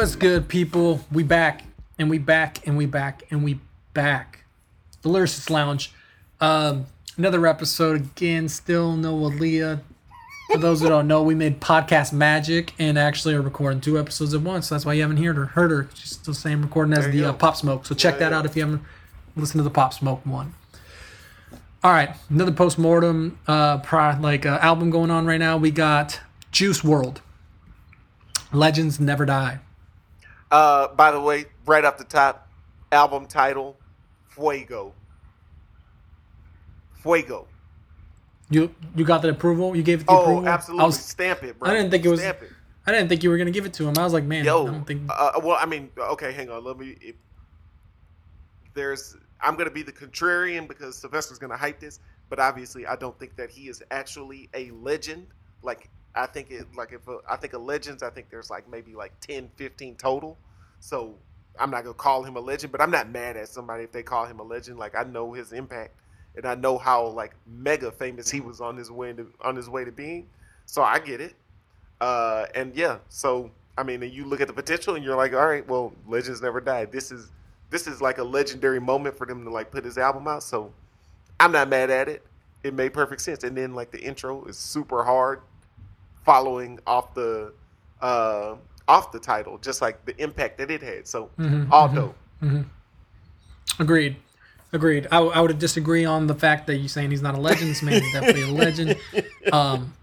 What's good, people? We back and we back and we back and we back. The Lyricist Lounge. Um, another episode again. Still no Aaliyah. For those who don't know, we made podcast magic and actually are recording two episodes at once. So that's why you haven't heard her. Heard her. She's still the same recording as the uh. Pop Smoke. So check Yeah, that yeah. out if you haven't listened to the Pop Smoke one. All right, another postmortem, uh, pri- like uh, album going on right now. We got Juice WRLD. Legends never die. Uh, by the way, right off the top, album title, Fuego. Fuego. You you got the approval? You gave it the Oh, approval? absolutely. I, was, Stamp it, bro. I didn't think it was- Stamp it. I didn't think you were gonna give it to him. I was like, man, Yo, I don't think. uh, well, I mean, okay, hang on. Let me. If, there's, I'm gonna be the contrarian because Sylvester's gonna hype this, but obviously, I don't think that he is actually a legend. Like, I think it, like if a, I think of legends, I think there's like maybe like 10, 15 total. So I'm not gonna call him a legend, but I'm not mad at somebody if they call him a legend. Like, I know his impact, and I know how like mega famous he was on his way to on his way to being. So I get it. Uh, and yeah, so I mean, you look at the potential, and you're like, all right, well, legends never die. This is this is like a legendary moment for them to like put his album out. So I'm not mad at it. It made perfect sense. And then like the intro is super hard, following off the uh, off the title, just like the impact that it had. So Mhm, all mhm. dope. Agreed. Agreed. I, I would disagree on the fact that you're saying he's not a legend. This man is definitely a legend. Um,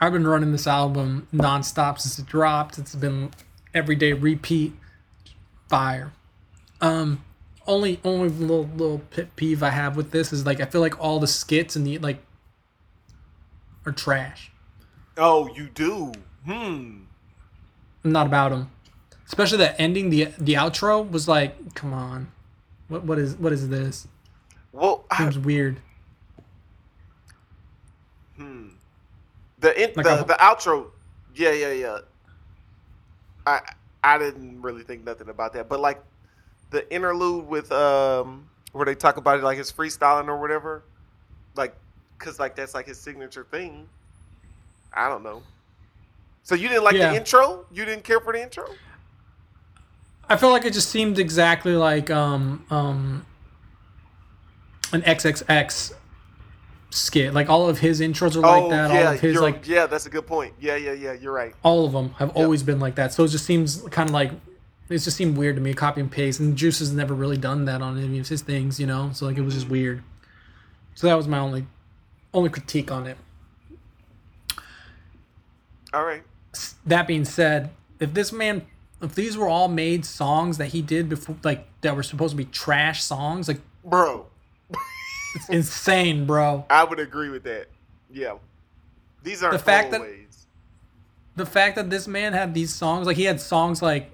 I've been running this album nonstop since it dropped. It's been everyday repeat. Fire. Um, only only little little pet peeve I have with this is like I feel like all the skits and the like are trash. Oh, you do. Hmm. I'm not about them. Especially that ending, the the outro was like, come on, what what is what is this? Well, I, Seems weird. Hmm. The in, Like the, a- the outro, yeah, yeah, yeah. I I didn't really think nothing about that, but like the interlude with um where they talk about it like his freestyling or whatever, like because like that's like his signature thing. I don't know. So you didn't like Yeah. the intro? You didn't care for the intro? I felt like it just seemed exactly like um um an XXX skit. Like all of his intros are like that. Oh, yeah, all of his like yeah, that's a good point. Yeah, yeah, yeah. You're right. all of them have always been like that. So it just seems kind of like it just seemed weird to me, copy and paste. And Juice has never really done that on any of his things, you know. So like it was just weird. So that was my only only critique on it. All right. that being said, if this man, if these were all made songs that he did before, like that were supposed to be trash songs, like Bro, it's insane, bro. I would agree with that. Yeah. These aren't The fact that- The fact that this man had these songs, like he had songs like,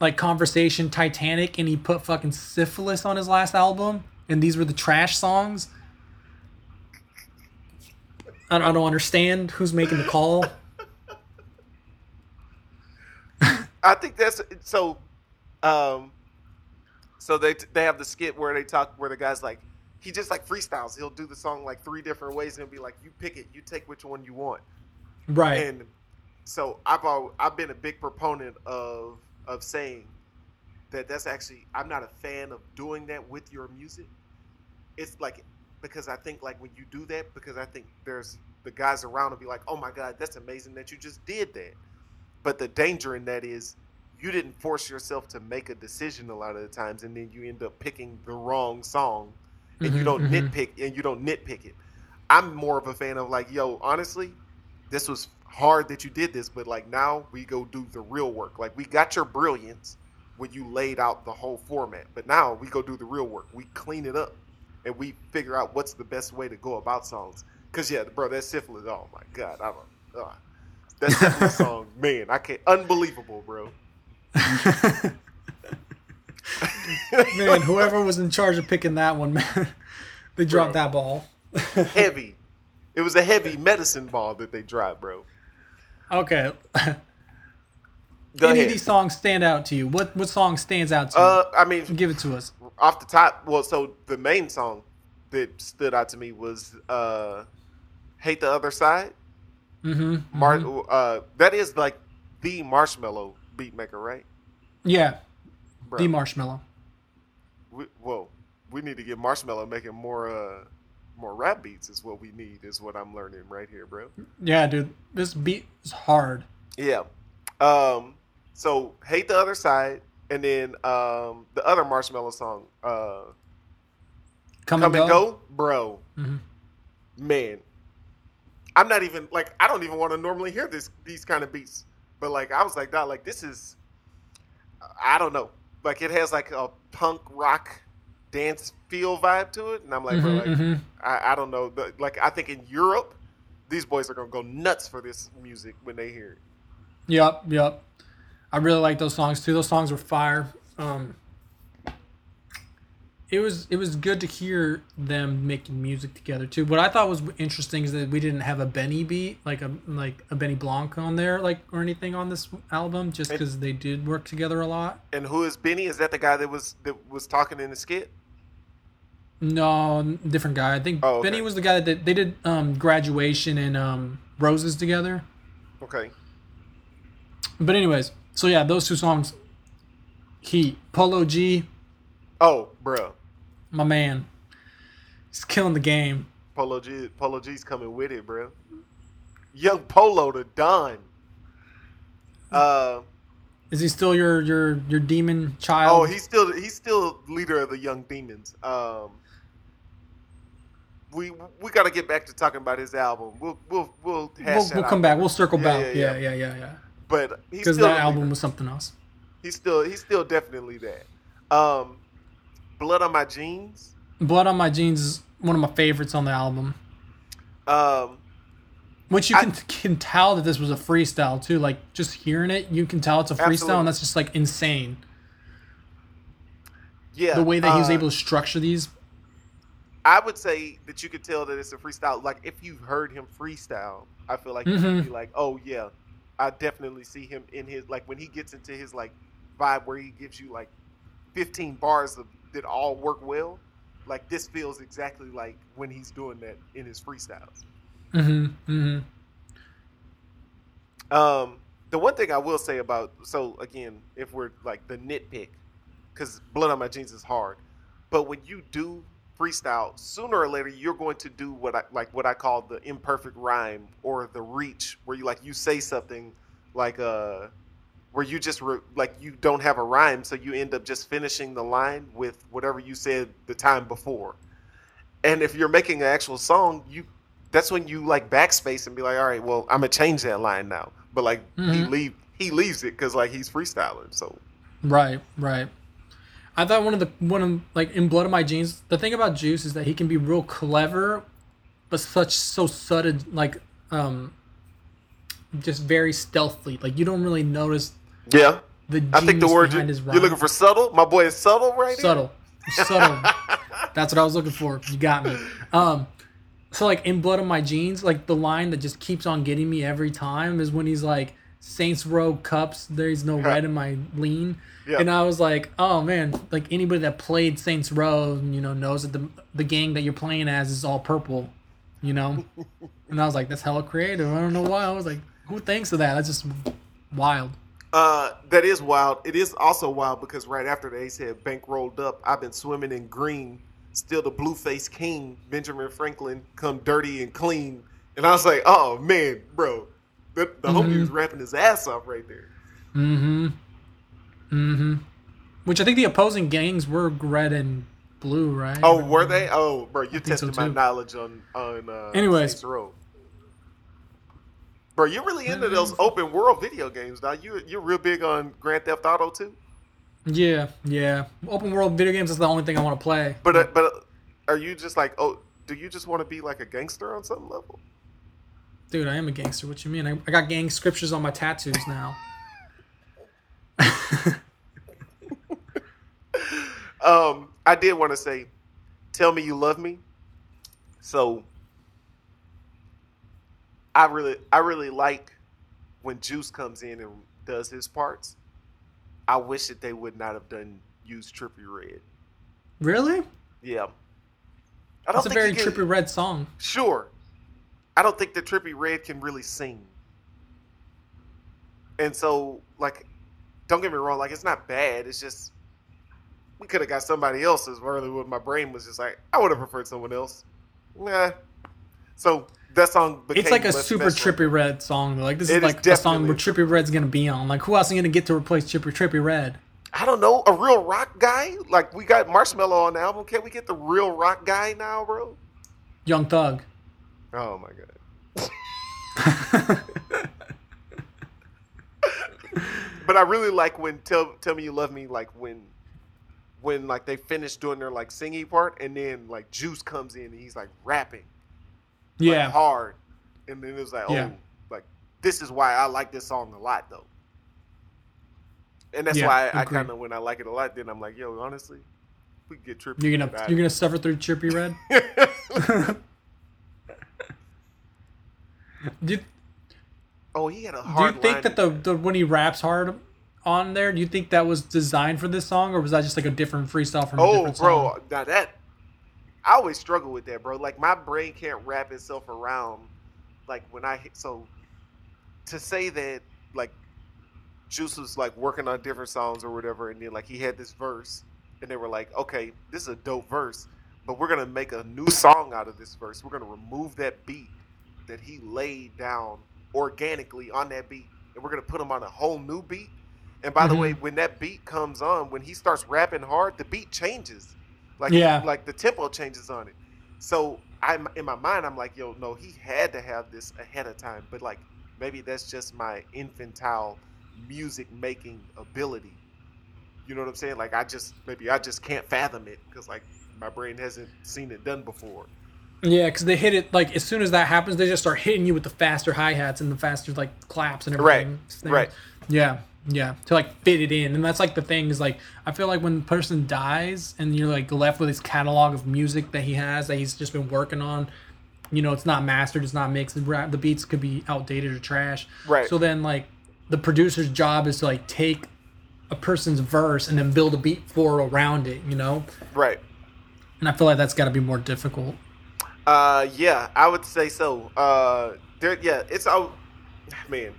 like Conversation, Titanic, and he put fucking syphilis on his last album, and these were the trash songs. I don't understand who's making the call. I think that's so. Um, so they they have the skit where they talk where the guy's like he just like freestyles. He'll do the song like three different ways and be like you pick it, you take which one you want. Right. And so I've al- I've been a big proponent of of saying that that's actually I'm not a fan of doing that with your music. It's like because I think like when you do that because I think there's the guys around will be like, "Oh my god, that's amazing that you just did that." But the danger in that is you didn't force yourself to make a decision a lot of the times and then you end up picking the wrong song and you Mhm, don't mhm. nitpick and you don't nitpick it. I'm more of a fan of like, yo, honestly, this was hard that you did this, but like now we go do the real work. Like we got your brilliance when you laid out the whole format, but now we go do the real work. We clean it up and we figure out what's the best way to go about songs. Cause yeah, bro, that syphilis. Oh my god, I don't. Uh, that syphilis song, man, I can't. Unbelievable, bro. Man, whoever was in charge of picking that one, man, they dropped Bro. that ball. heavy. It was a heavy medicine ball that they dropped, bro. Okay. Go Any ahead. of these songs stand out to you? What what song stands out to you? Uh, I mean, Give it to us. off the top, well, so the main song that stood out to me was uh, "Hate the Other Side." Mm-hmm. Mar- uh, that is like the Marshmello beat maker, right? Yeah, Bro, the Marshmello. we, whoa, we need to get Marshmello making more uh more rap beats. Is what we need. Is what I'm learning right here, bro. Yeah, dude, this beat is hard. Yeah. Um. So hate the other side, and then um the other Marshmello song, uh, Come, come and go, bro. Mhm. Man, I'm not even like I don't even want to normally hear this these kind of beats, but like I was like, that like this is, I don't know, like it has like a punk rock dance feel vibe to it, and I'm like, bro, Mhm, like mhm. I, I don't know, but like I think in Europe, these boys are gonna go nuts for this music when they hear it. Yep, yep. I really like those songs too. Those songs were fire. Um, it was it was good to hear them making music together too. What I thought was interesting is that we didn't have a Benny beat like a like a Benny Blanco on there like or anything on this album just because they did work together a lot. And who is Benny? Is that the guy that was that was talking in the skit? No, different guy. I think Oh, okay. Benny was the guy that they did um, graduation and um, roses together. Okay. But anyways, so yeah, those two songs. Heat Polo G, Oh, bro, my man, he's killing the game. Polo G, Polo G's coming with it, bro. Young Polo the Don. Uh, Is he still your your your demon child? oh, he's still he's still leader of the Young Demons. Um, we we got to get back to talking about his album. We'll we'll we'll hash we'll, we'll come back. We'll circle Yeah, back. yeah, Yeah, yeah. yeah, yeah, yeah. But he's Because that album was something else. He's still he's still definitely that. Um, Blood on my jeans. Blood on My Jeans is one of my favorites on the album. Um, Which you I- can can tell that this was a freestyle too. Like just hearing it, you can tell it's a freestyle, Absolutely. and that's just like insane. yeah, The way that he was uh, able to structure these. I would say that you could tell that it's a freestyle. Like if you've heard him freestyle, I feel like Mhm. you'd be like, oh yeah, I definitely see him in his like when he gets into his like vibe where he gives you like 15 bars of, that all work well. Like this feels exactly like when he's doing that in his freestyles. Mm-hmm. Mm-hmm. Um, the one thing I will say about so again, if we're like the nitpick, because blood on my jeans is hard, but when you do freestyle, sooner or later you're going to do what I like what I call the imperfect rhyme or the reach, where you like you say something like uh where you just re- like you don't have a rhyme, so you end up just finishing the line with whatever you said the time before. And if you're making an actual song, you that's when you like backspace and be like, all right, well, I'm gonna change that line now. But like he Mhm. leave he leaves it because like he's freestyling. So Right, right. I thought one of the one of like in Blood of My Jeans. The thing about Juice is that he can be real clever, but such so sudden, like um, just very stealthy. Like you don't really notice yeah, the I think the word you, you're looking for subtle. My boy is subtle right here. subtle, subtle. That's what I was looking for. You got me. Um, so like in Blood of My Jeans, like the line that just keeps on getting me every time is when he's like, "Saints Row cups, there's no red in my lean." Yeah. And I was like, "Oh man!" Like anybody that played Saints Row, you know, knows that the the gang that you're playing as is all purple, you know. and I was like, "That's hella creative." I don't know why. I was like, "Who thinks of that?" That's just wild. Uh, that is wild. It is also wild because right after they said bank rolled up, I've been swimming in green, still the blue face king, Benjamin Franklin, come dirty and clean. And I was like, oh man, bro, the, the homie Mhm. was rapping his ass off right there. Mm-hmm. Mm-hmm. Which I think the opposing gangs were red and blue, right? Oh, were they? Oh, bro, you think so, tested my knowledge on on. Uh, Anyways. Saints Row. Bro, you're really into those Mm-hmm. open world video games, now. You you're real big on Grand Theft Auto too. Yeah, yeah. Open world video games is the only thing I want to play. But uh, but uh, are you just like oh? Do you just want to be like a gangster on some level? Dude, I am a gangster. What you mean? I, I got gang scriptures on my tattoos now. Um, I did want to say, tell me you love me. So, I really, I really like when Juice comes in and does his parts. I wish that they would not have done use Trippie Redd. Really? Yeah, I don't That's a very can- Trippie Redd song. Sure, I don't think that Trippie Redd can really sing, and so like, don't get me wrong, like it's not bad. It's just we could have got somebody else's. Really, what my brain was just like, I would have preferred someone else. Nah. So that song became It's like a super. Trippie Redd song. Like this is is like a song where Trippie Redd's gonna be on. Like who else is gonna get to replace Trippie Trippie Redd? I don't know, a real rock guy. Like we got Marshmello on the album. Can we get the real rock guy now, bro? Young Thug. Oh my god. but I really like when tell tell me you love me like when when like they finish doing their like singing part and then like Juice comes in and he's like rapping like, yeah. hard and then it was like oh like this is why I like this song a lot though and that's Yeah, why I, I kind of when I like it a lot then I'm like yo honestly we get Trippie You're gonna you're gonna suffer through Trippie Redd. do you, oh he had a hard. do you think that the, the when he raps hard on there, do you think that was designed for this song, or was that just like a different freestyle from a Oh, different bro, song? now that I always struggle with that, bro. Like my brain can't wrap itself around like when I hit so to say that like Juice was like working on different songs or whatever, and then like he had this verse, and they were like, okay, this is a dope verse, but we're gonna make a new song out of this verse. We're gonna remove that beat that he laid down organically on that beat, and we're gonna put him on a whole new beat. And by the Mhm. way, when that beat comes on, when he starts rapping hard, the beat changes. Like Yeah. like the tempo changes on it. So I'm in my mind, I'm like, yo, no, he had to have this ahead of time. But like maybe that's just my infantile music making ability. You know what I'm saying? Like I just maybe I just can't fathom it because like my brain hasn't seen it done before. Yeah, because they hit it like as soon as that happens, they just start hitting you with the faster hi hats and the faster like claps and Right, everything. Snares. right. Yeah, yeah. To like fit it in, and that's like the thing is like I feel like when the person dies and you're like left with his catalog of music that he has that he's just been working on. You know, it's not mastered, it's not mixed. The the beats could be outdated or trash. Right. So then, like, the producer's job is to like take a person's verse and then build a beat for around it. You know, Right. and I feel like that's got to be more difficult. Uh, yeah, I would say so. Uh, there, yeah, it's all, man.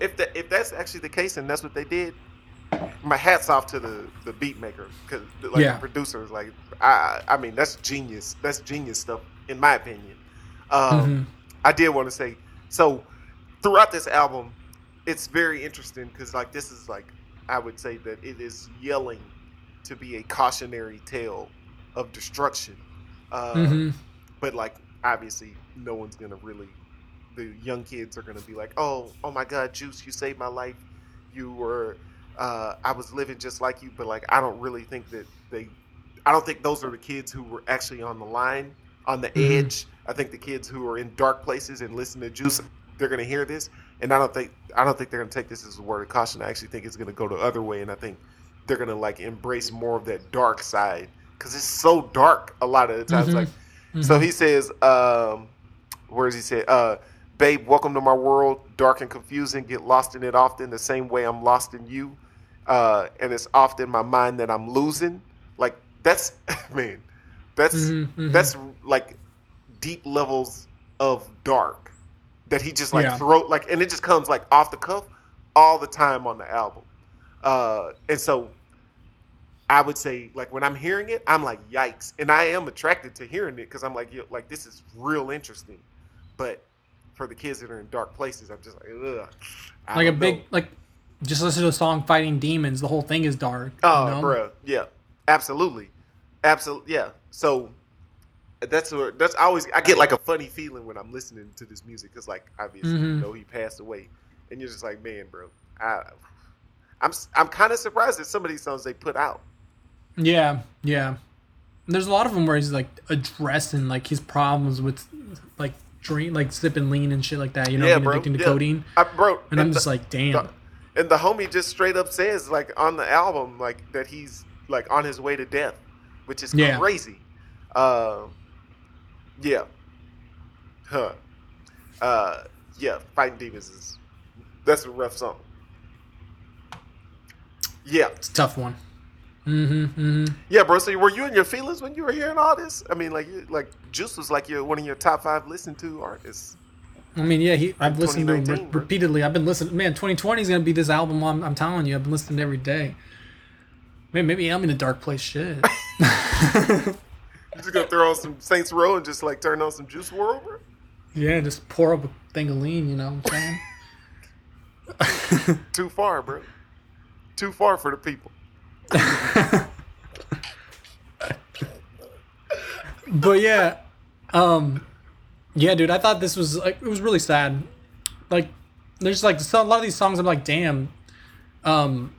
If that if that's actually the case and that's what they did, my hats off to the the beat maker because like Yeah. the producers. Like, I I mean that's genius. That's genius stuff in my opinion. Um, Mhm. I did want to say so throughout this album, it's very interesting because like this is like I would say that it is yelling to be a cautionary tale of destruction. Uh, Mhm. but like obviously no one's gonna really the young kids are gonna be like oh oh my god juice you saved my life. You were uh i was living just like you. But like i don't really think that they i don't think those are the kids who were actually on the line on the Mhm. edge. I think the kids who are in dark places and listen to juice they're gonna hear this. And i don't think i don't think they're gonna take this as a word of caution. I actually think it's gonna go the other way. And i think they're gonna like embrace more of that dark side. Because it's so dark a lot of the times. Mhm. like so he says, um, where does he say? Uh, Babe, welcome to my world. Dark and confusing. Get lost in it often, the same way I'm lost in you. Uh, and it's often my mind that I'm losing. Like that's man, that's Mhm, mhm. that's like deep levels of dark that he just like Yeah. throw like, and it just comes like off the cuff all the time on the album. Uh, and so I would say, like when I'm hearing it, I'm like, yikes, and I am attracted to hearing it because I'm like, yo, like this is real interesting. But for the kids that are in dark places, I'm just like, ugh. I like a big know. like just listen to the song fighting demons the whole thing is dark Oh, you know? bruh, yeah, absolutely, absolutely, yeah. So that's where that's I always I get like a funny feeling when I'm listening to this music because like obviously you Mhm. know he passed away, and you're just like, man, bro, I. I'm I'm kind of surprised at some of these songs they put out. yeah yeah there's a lot of them where he's like addressing like his problems with like drink like sipping lean and shit like that you know Yeah, being bro, addicted to yeah. codeine I, bro, and i'm the- just like damn the- and the homie just straight up says like on the album like that he's like on his way to death, which is Yeah. crazy. Um, yeah, huh? Uh, yeah, fighting demons is that's a rough song. Yeah, it's a tough one mm-hmm mm-hmm yeah, bro. So were you in your feelings when you were hearing all this? I mean, like, like Juice was like your one of your top five listened to artists. I mean, yeah, he. I've listened to him re- repeatedly. I've been listening. Man, 2020 is gonna be this album. I'm, I'm telling you, I've been listening every day. Man, maybe I'm in a dark place. Shit. You just gonna throw on some Saints Row and just like turn on some Juice WRLD, bro? yeah, just pour up a thing of lean. You know what I'm saying? Too far, bro. Too far for the people. but yeah, um, yeah, dude, I thought this was like it was really sad. Like, there's like so- a lot of these songs. I'm like, damn. Um,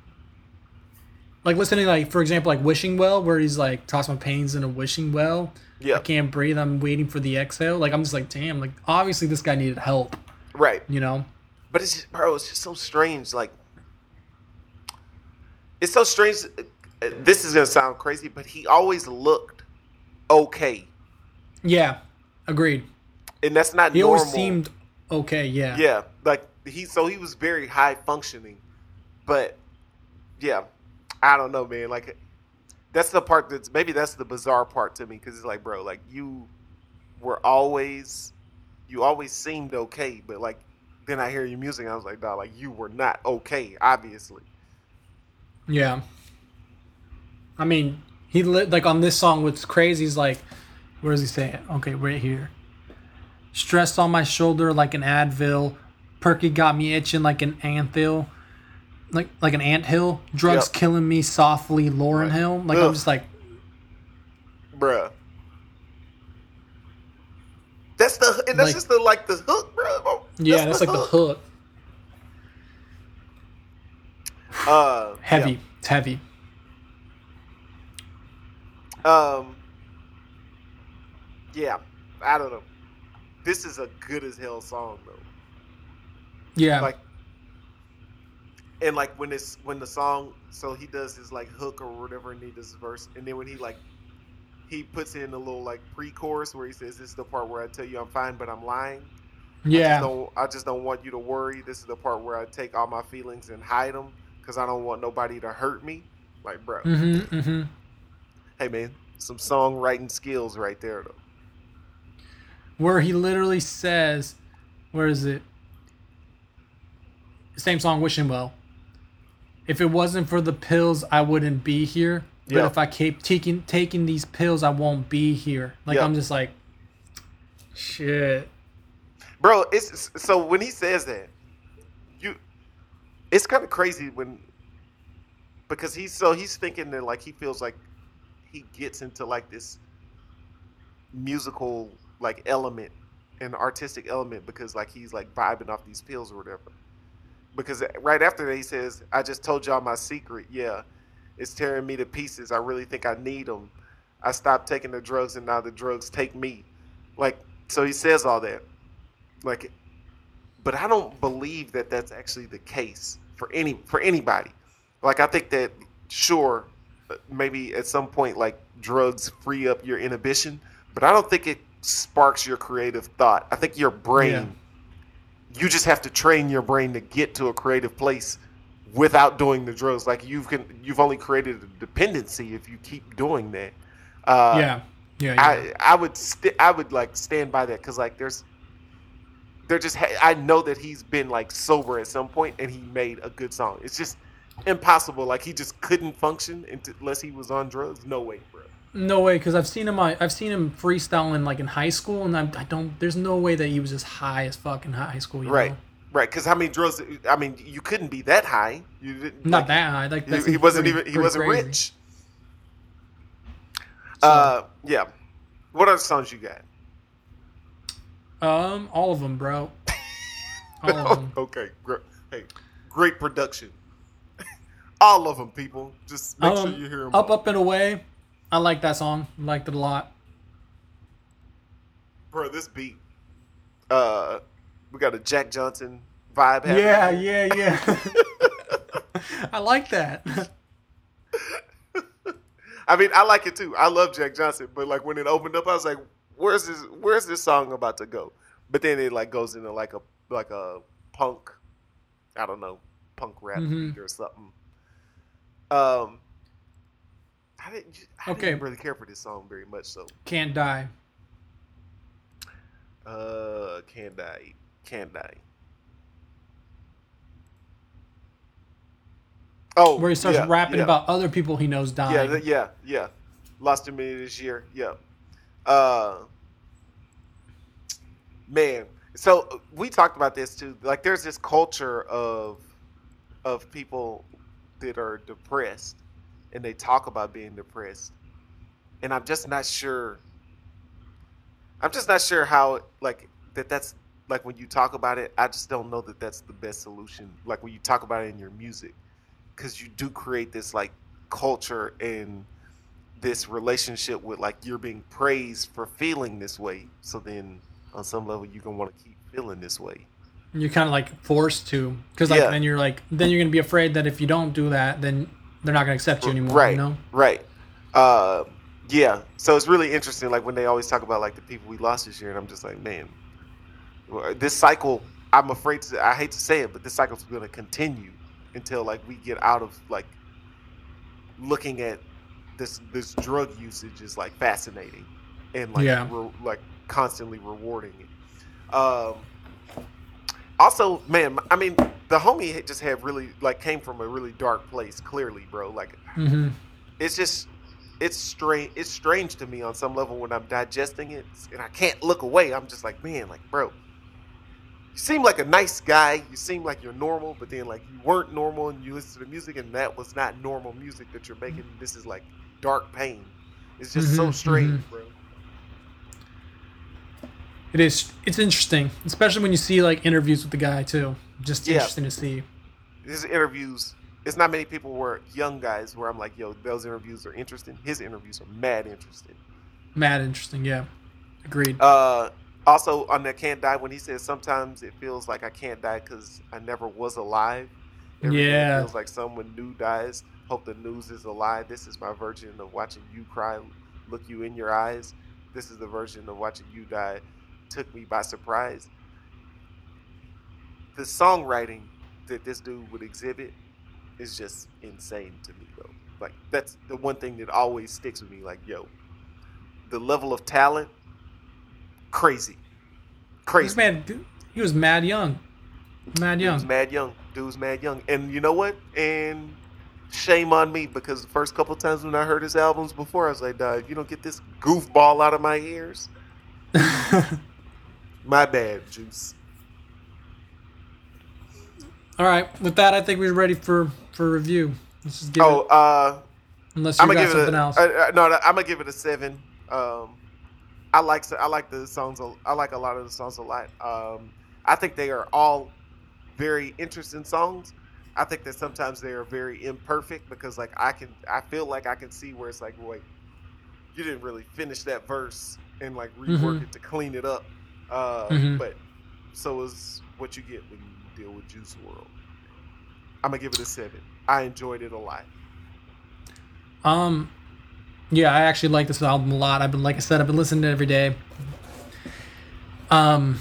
like listening, like for example, like "Wishing Well," where he's like, "Toss my pains in a wishing well." Yeah. I can't breathe. I'm waiting for the exhale. Like I'm just like, damn. Like obviously this guy needed help. Right. You know? But it's just, bro, it's just so strange. Like, it's so strange. This is gonna sound crazy, but he always looked okay, Yeah. Agreed. and that's not He normal. always seemed okay. Yeah. yeah, like he. So he was very high functioning, but yeah, I don't know, man. Like, that's the part that's maybe that's the bizarre part to me because it's like, bro, like you were always, you always seemed okay, but like then I hear your music, I was like, dog, like you were not okay, obviously. Yeah. I mean, he lit like on this song. What's crazy is like, where does he say it? Okay, right here. Stress on my shoulder like an Advil. Perky got me itching like an anthill. Like like an anthill. Drugs Yep. killing me softly, Lauryn Right. Hill. Like Ugh. I'm just like, bruh. That's the and that's Like- just the like the hook, bro. yeah, that's, like the hook. Uh, Heavy. It's heavy. yeah. Um. Yeah, I don't know. This is a good as hell song though. Yeah. Like, and like when it's when the song, so he does his like hook or whatever, and he does his verse, and then when he like he puts in a little like pre-chorus where he says, "This is the part where I tell you I'm fine, but I'm lying." I just yeah. don't, I just don't want you to worry. This is the part where I take all my feelings and hide them because I don't want nobody to hurt me. Like, bro, Mm-hmm. Mm-hmm. hey man, some songwriting skills right there though. where he literally says, where is it? Same song, Wishing Well. If it wasn't for the pills, I wouldn't be here. But Yeah. if I keep taking taking these pills, I won't be here. Like Yeah. I'm just like, shit. Bro, it's so when he says that, it's kind of crazy when, because he's so he's thinking that like he feels like he gets into like this musical like element and artistic element because like he's like vibing off these pills or whatever. Because right after that he says, "I just told y'all my secret. Yeah, it's tearing me to pieces. I really think I need them. I stopped taking the drugs and now the drugs take me." Like so he says all that like but i don't believe that that's actually the case for any for anybody like i think that sure uh, maybe at some point like drugs free up your inhibition but i don't think it sparks your creative thought i think your brain Yeah. you just have to train your brain to get to a creative place without doing the drugs like you've can you've only created a dependency if you keep doing that uh yeah. Yeah. yeah. I I would st- I would like stand by that because like there's there just ha- I know that he's been like sober at some point and he made a good song. It's just impossible. Like he just couldn't function unless he was on drugs. No way, bro. no way, because I've seen him. I've seen him freestyling like in high school, and I, I don't. There's no way that he was as high as fucking high school. Right, Know? right. Because how many drugs? I mean, you couldn't be that high. You didn't. Not like, that high. Like He, he wasn't pretty- even. He wasn't crazy. rich. So- Uh, yeah. What other songs you got? Um, all of them, bro. All of them. okay, great. Hey, great production. All of them, people. Just make sure Um, you hear them. Up, up and away. I like that song. Liked it a lot. Bro, this beat. Uh, we got a Jack Johnson vibe. happening. Yeah, yeah, yeah. I like that. I mean, I like it too. I love Jack Johnson, but like when it opened up, I was like, "Where's this? Where's this song about to go?" But then it like goes into like a like a punk, I don't know, punk rap Mhm. or something. Um, I didn't. I Okay. didn't really care for this song very much. So, Can't die. uh, can't die. Can't Die? Oh, Where he starts yeah, rapping yeah. about other people he knows dying. Yeah, yeah, yeah. Lost a minute this year. Yeah. Uh, man, so uh, we talked about this too. Like, there's this culture of of people that are depressed, and they talk about being depressed, and I'm just not sure. I'm just not sure how like that. That's like when you talk about it. I just don't know that that's the best solution. Like when you talk about it in your music, because you do create this like culture and this relationship with like you're being praised for feeling this way. So then on some level you're gonna want to keep feeling this way. You're kind of like forced to, because like Yeah. then you're like then you're gonna be afraid that if you don't do that, then they're not gonna accept you anymore. right, You know. right. Uh, yeah. So it's really interesting. Like when they always talk about like the people we lost this year, and I'm just like, man, this cycle. I'm afraid to. I hate to say it, but this cycle's going to continue until like we get out of like looking at this this drug usage is like fascinating and like Yeah. re- like constantly rewarding it. Um, also, man, I mean, the homie just had really like came from a really dark place. Clearly, bro. Like hmm it's just it's strange it's strange to me on some level when i'm digesting it and i can't look away i'm just like man like bro you seem like a nice guy you seem like you're normal but then like you weren't normal and you listen to the music and that was not normal music that you're making this is like dark pain it's just so Mhm, strange bro It is. It's interesting, especially when you see like interviews with the guy too. Just Yeah. interesting to see. his interviews it's not many people where young guys where i'm like yo those interviews are interesting his interviews are mad interesting Mad interesting. Yeah. Agreed. Uh, also on that can't die when he says sometimes it feels like I can't die because I never was alive. Every day it Yeah. feels like someone new dies. Hope the news is a lie. This is my version of watching you cry. Look you in your eyes. This is the version of watching you die. Took me by surprise. The songwriting that this dude would exhibit is just insane to me, though. Like that's the one thing that always sticks with me. Like, yo, the level of talent, crazy, Crazy. This man, he was mad young. Mad Dude's young. mad young. Dude's mad young. And you know what? And shame on me because the first couple times when I heard his albums before, I was like, "Dog, if you don't get this goofball out of my ears, my bad, Juice." All right. With that, I think we're ready for for review. Let's just give Oh, it. uh, Unless you I'm got gonna give it something a, else. uh, uh, no, I'm gonna give it a seven. Um, I like I like the songs. a- I like a lot of the songs a lot. Um, I think they are all very interesting songs. I think that sometimes they are very imperfect because like I can I feel like I can see where it's like wait you didn't really finish that verse and like rework Mhm. it to clean it up. Uh, Mhm. But so is what you get when you deal with Juice WRLD. I'm gonna give it a seven. I enjoyed it a lot. Um, yeah, I actually like this album a lot. I've been, like I said, I've been listening to it every day. Um,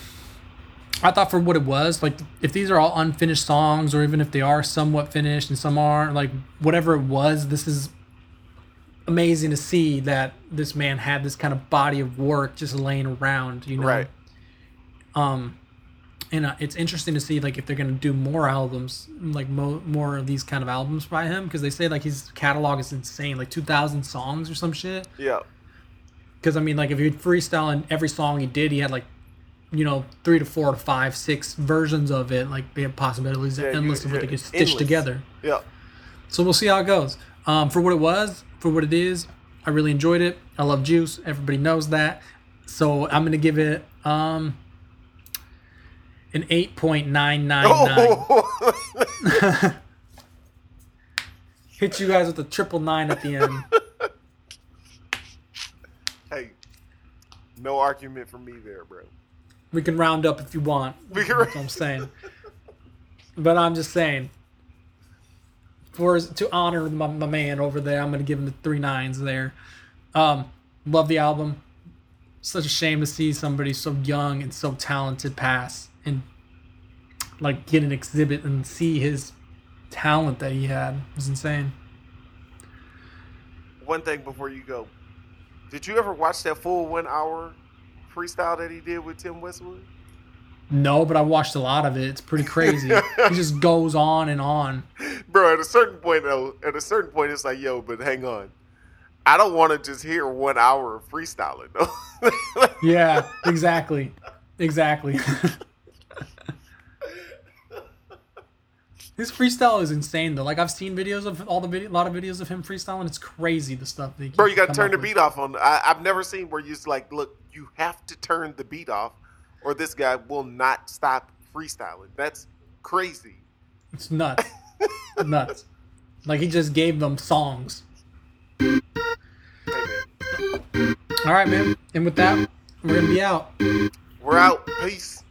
I thought for what it was, like if these are all unfinished songs, or even if they are somewhat finished and some aren't, like whatever it was, this is amazing to see that this man had this kind of body of work just laying around, you know. Right. Um, and uh, it's interesting to see like if they're gonna do more albums, like mo- more of these kind of albums by him, because they say like his catalog is insane, like two thousand songs or some shit. Yeah. Because I mean, like if he'd freestyle in every song he did, he had like, you know, three to four to five, six versions of it. Like the possibilities Yeah, you- endless of what they could stitch endless. together. Yeah. So we'll see how it goes. Um, for what it was, for what it is, I really enjoyed it. I love Juice. Everybody knows that. So I'm gonna give it um an eight point nine nine nine. Hit you guys with a triple nine at the end. hey, no argument from me there, bro. We can round up if you want. We can- That's what I'm saying. But I'm just saying, for to honor my, my man over there, I'm gonna give him the three nines there. Um, love the album. Such a shame to see somebody so young and so talented pass and like get an exhibit and see his talent that he had. It was insane. One thing before you go, did you ever watch that full one hour freestyle that he did with Tim Westwood? No, but I watched a lot of it. It's pretty crazy. he just goes on and on. Bro, at a certain point though, at a certain point it's like, yo, but hang on. I don't want to just hear one hour of freestyling though. Yeah, exactly. Exactly. His freestyle is insane though. Like I've seen videos of all the video, a lot of videos of him freestyling. It's crazy the stuff that he Bro, you got to turn the with. beat off on. I, I've never seen where you just like, look, you have to turn the beat off, or this guy will not stop freestyling. That's crazy. It's nuts, nuts. Like he just gave them songs. Hey. All right, man. And with that, we're gonna be out. We're out. Peace.